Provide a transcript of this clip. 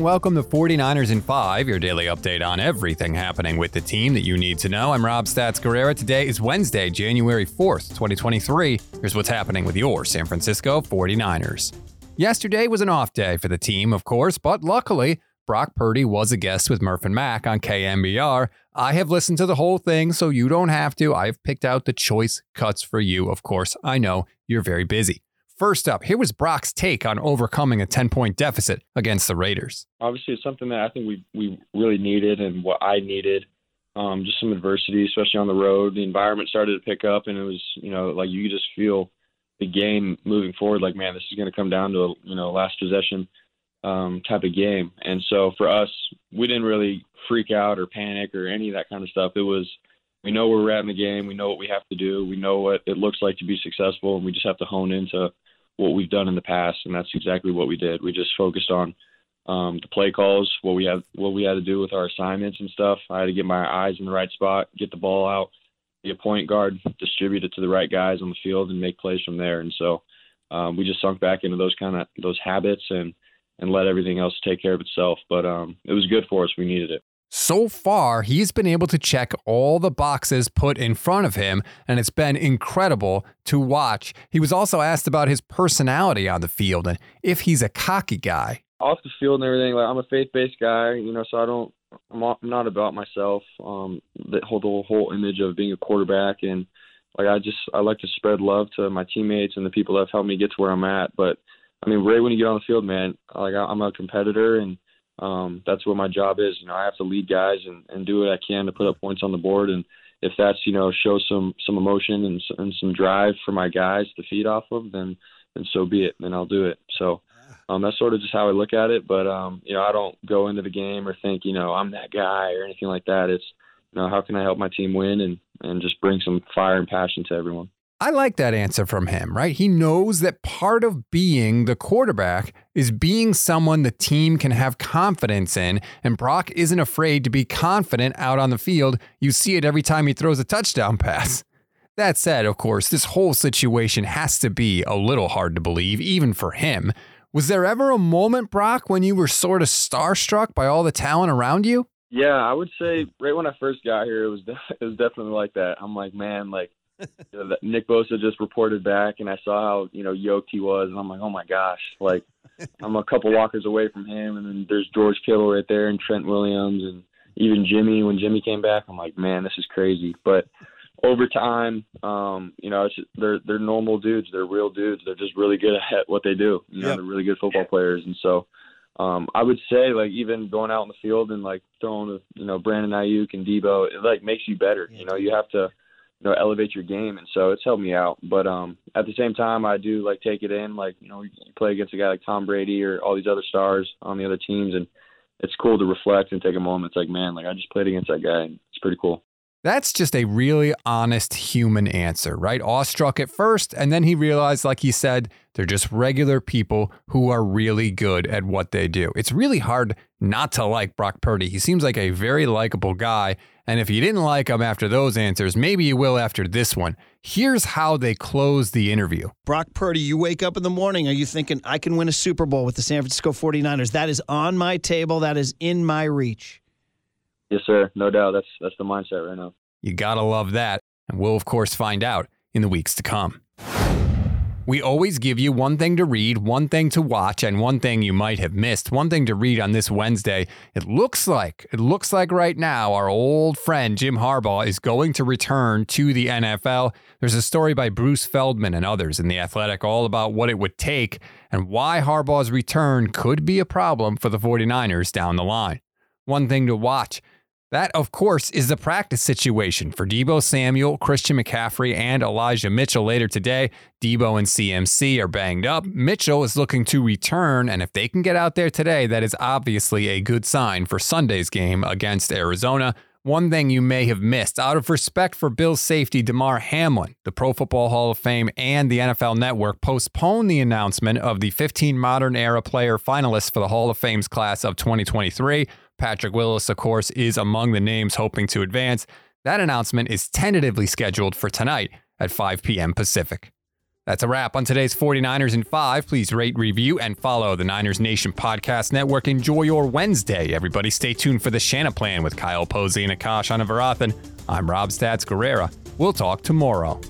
Welcome to 49ers in 5, your daily update on everything happening with the team that you need to know. I'm Rob Stats Guerrera. Today is Wednesday, January 4th, 2023. Here's what's happening with your San Francisco 49ers. Yesterday was an off day for the team, of course, but luckily, Brock Purdy was a guest with Murph and Mac on KNBR. I have listened to the whole thing, so you don't have to. I've picked out the choice cuts for you. Of course, I know you're very busy. First up, here was Brock's take on overcoming a 10 point deficit against the Raiders. Obviously, it's something that I think we, we really needed and what I needed. Um, just some adversity, especially on the road. The environment started to pick up, and it was, you know, like you just feel the game moving forward. Like, man, this is going to come down to a, you know, last possession um, type of game. And so for us, we didn't really freak out or panic or any of that kind of stuff. It was, we know where we're at in the game. We know what we have to do. We know what it looks like to be successful, and we just have to hone into what we've done in the past, and that's exactly what we did. We just focused on um, the play calls, what we had, what we had to do with our assignments and stuff. I had to get my eyes in the right spot, get the ball out, be a point guard, distribute it to the right guys on the field, and make plays from there. And so um, we just sunk back into those kind of those habits and and let everything else take care of itself. But um, it was good for us. We needed it. So far, he's been able to check all the boxes put in front of him, and it's been incredible to watch. He was also asked about his personality on the field and if he's a cocky guy. Off the field and everything, like I'm a faith-based guy, you know, so I don't, I'm not about myself. Um, the whole the whole image of being a quarterback and like I just I like to spread love to my teammates and the people that have helped me get to where I'm at. But I mean, right when you get on the field, man, like I'm a competitor and um, that's what my job is. You know, I have to lead guys and, and do what I can to put up points on the board. And if that's you know show some some emotion and, and some drive for my guys to feed off of, then then so be it. Then I'll do it. So um, that's sort of just how I look at it. But um, you know, I don't go into the game or think you know I'm that guy or anything like that. It's you know how can I help my team win and and just bring some fire and passion to everyone. I like that answer from him, right? He knows that part of being the quarterback is being someone the team can have confidence in, and Brock isn't afraid to be confident out on the field. You see it every time he throws a touchdown pass. That said, of course, this whole situation has to be a little hard to believe, even for him. Was there ever a moment, Brock, when you were sort of starstruck by all the talent around you? Yeah, I would say right when I first got here, it was it was definitely like that. I'm like, man, like Nick Bosa just reported back, and I saw how you know yoked he was, and I'm like, oh my gosh, like I'm a couple walkers away from him, and then there's George Kittle right there, and Trent Williams, and even Jimmy. When Jimmy came back, I'm like, man, this is crazy. But over time, um, you know, it's just, they're they're normal dudes, they're real dudes, they're just really good at what they do. You know, yep. they're really good football players, and so. Um, I would say like even going out in the field and like throwing with you know Brandon Aiyuk and Deebo, it like makes you better. You know, you have to you know elevate your game and so it's helped me out. But um at the same time i do like take it in like you know you play against a guy like tom brady or all these other stars on the other teams and it's cool to reflect and take a moment. It's like man like i just played against that guy and it's pretty cool that's just a really honest human answer, right? Awestruck at first, and then he realized, like he said, they're just regular people who are really good at what they do. It's really hard not to like Brock Purdy. He seems like a very likable guy. And if you didn't like him after those answers, maybe you will after this one. Here's how they close the interview Brock Purdy, you wake up in the morning. Are you thinking, I can win a Super Bowl with the San Francisco 49ers? That is on my table, that is in my reach. Yes, sir. No doubt. That's that's the mindset right now. You gotta love that, and we'll of course find out in the weeks to come. We always give you one thing to read, one thing to watch, and one thing you might have missed. One thing to read on this Wednesday. It looks like, it looks like right now our old friend Jim Harbaugh is going to return to the NFL. There's a story by Bruce Feldman and others in The Athletic all about what it would take and why Harbaugh's return could be a problem for the 49ers down the line. One thing to watch. That, of course, is the practice situation for Deebo Samuel, Christian McCaffrey, and Elijah Mitchell later today. Deebo and CMC are banged up. Mitchell is looking to return, and if they can get out there today, that is obviously a good sign for Sunday's game against Arizona. One thing you may have missed out of respect for Bills safety Damar Hamlin, the Pro Football Hall of Fame and the NFL Network postponed the announcement of the 15 modern era player finalists for the Hall of Fame's class of 2023. Patrick Willis, of course, is among the names hoping to advance. That announcement is tentatively scheduled for tonight at 5 p.m. Pacific. That's a wrap on today's 49ers in 5. Please rate, review, and follow the Niners Nation Podcast Network. Enjoy your Wednesday. Everybody stay tuned for the Shanaplan with Kyle Posey and Akash Anavarathan. I'm Rob Stats Guerrera. We'll talk tomorrow.